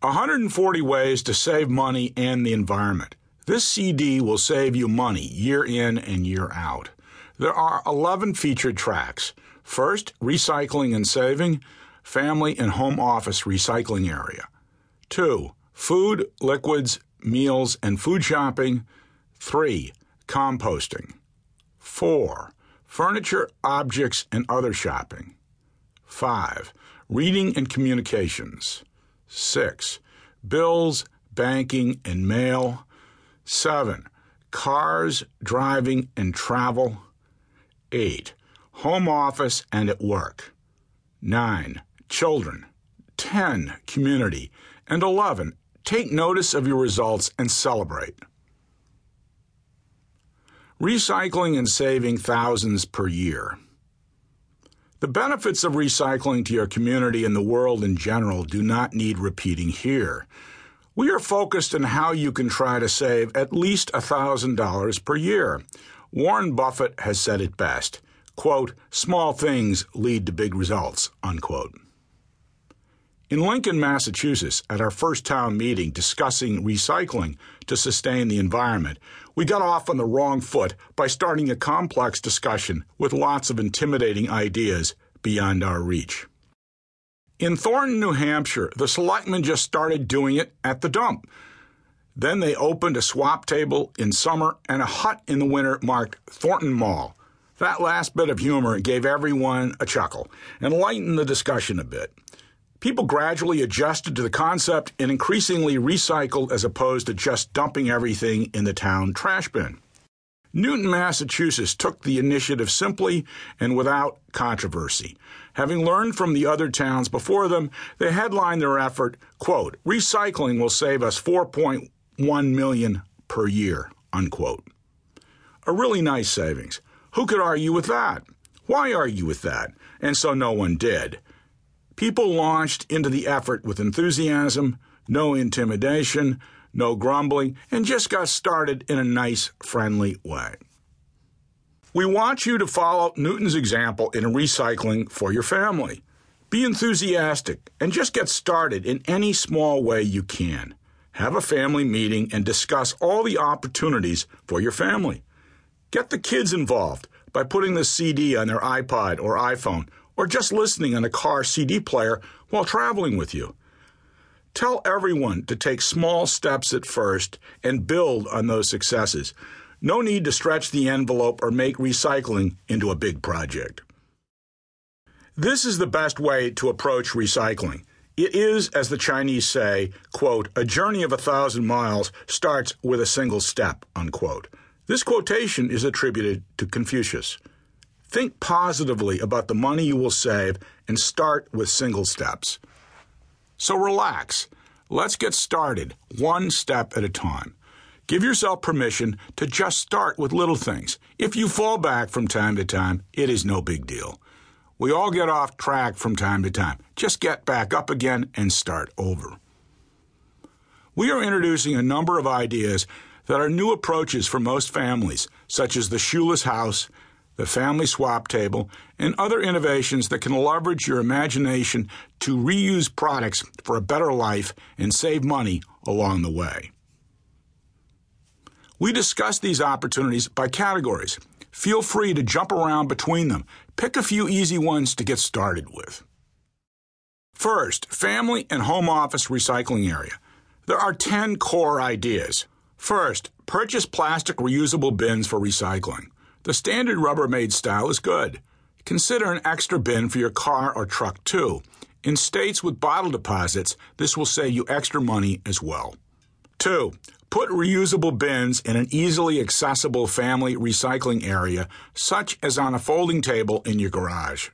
140 Ways to Save Money and the Environment. This CD will save you money year in and year out. There are 11 featured tracks. First, Recycling and Saving, Family and Home Office Recycling Area. 2. Food, Liquids, Meals, and Food Shopping. 3. Composting. 4. Furniture, Objects, and Other Shopping. 5. Reading and Communications. 6. Bills, banking, and mail. 7. Cars, driving, and travel. 8. Home office and at work. 9. Children. 10. Community. And 11. Take notice of your results and celebrate. Recycling and saving thousands per year. The benefits of recycling to your community and the world in general do not need repeating here. We are focused on how you can try to save at least $1,000 per year. Warren Buffett has said it best quote, small things lead to big results, unquote. In Lincoln, Massachusetts, at our first town meeting discussing recycling to sustain the environment, we got off on the wrong foot by starting a complex discussion with lots of intimidating ideas beyond our reach. In Thornton, New Hampshire, the selectmen just started doing it at the dump. Then they opened a swap table in summer and a hut in the winter marked Thornton Mall. That last bit of humor gave everyone a chuckle and lightened the discussion a bit. People gradually adjusted to the concept and increasingly recycled as opposed to just dumping everything in the town trash bin. Newton, Massachusetts took the initiative simply and without controversy. Having learned from the other towns before them, they headlined their effort, quote, recycling will save us 4.1 million per year, unquote. A really nice savings. Who could argue with that? Why argue with that? And so no one did. People launched into the effort with enthusiasm, no intimidation, no grumbling, and just got started in a nice, friendly way. We want you to follow Newton's example in recycling for your family. Be enthusiastic and just get started in any small way you can. Have a family meeting and discuss all the opportunities for your family. Get the kids involved by putting the CD on their iPod or iPhone or just listening on a car CD player while traveling with you. Tell everyone to take small steps at first and build on those successes. No need to stretch the envelope or make recycling into a big project. This is the best way to approach recycling. It is, as the Chinese say, quote, a journey of a thousand miles starts with a single step, unquote. This quotation is attributed to Confucius. Think positively about the money you will save and start with single steps. So relax. Let's get started one step at a time. Give yourself permission to just start with little things. If you fall back from time to time, it is no big deal. We all get off track from time to time. Just get back up again and start over. We are introducing a number of ideas that are new approaches for most families, such as the shoeless house the family swap table, and other innovations that can leverage your imagination to reuse products for a better life and save money along the way. We discuss these opportunities by categories. Feel free to jump around between them. Pick a few easy ones to get started with. First, family and home office recycling area. There are 10 core ideas. First, purchase plastic reusable bins for recycling. The standard Rubbermaid style is good. Consider an extra bin for your car or truck too. In states with bottle deposits, this will save you extra money as well. 2. Put reusable bins in an easily accessible family recycling area, such as on a folding table in your garage.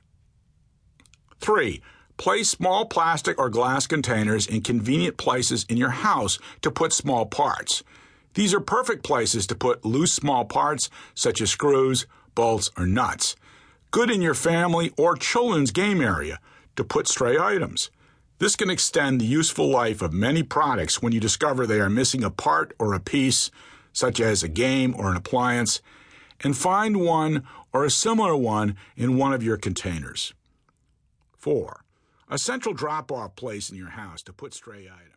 3. Place small plastic or glass containers in convenient places in your house to put small parts. These are perfect places to put loose small parts such as screws, bolts, or nuts. Good in your family or children's game area to put stray items. This can extend the useful life of many products when you discover they are missing a part or a piece, such as a game or an appliance, and find one or a similar one in one of your containers. 4. A central drop off place in your house to put stray items.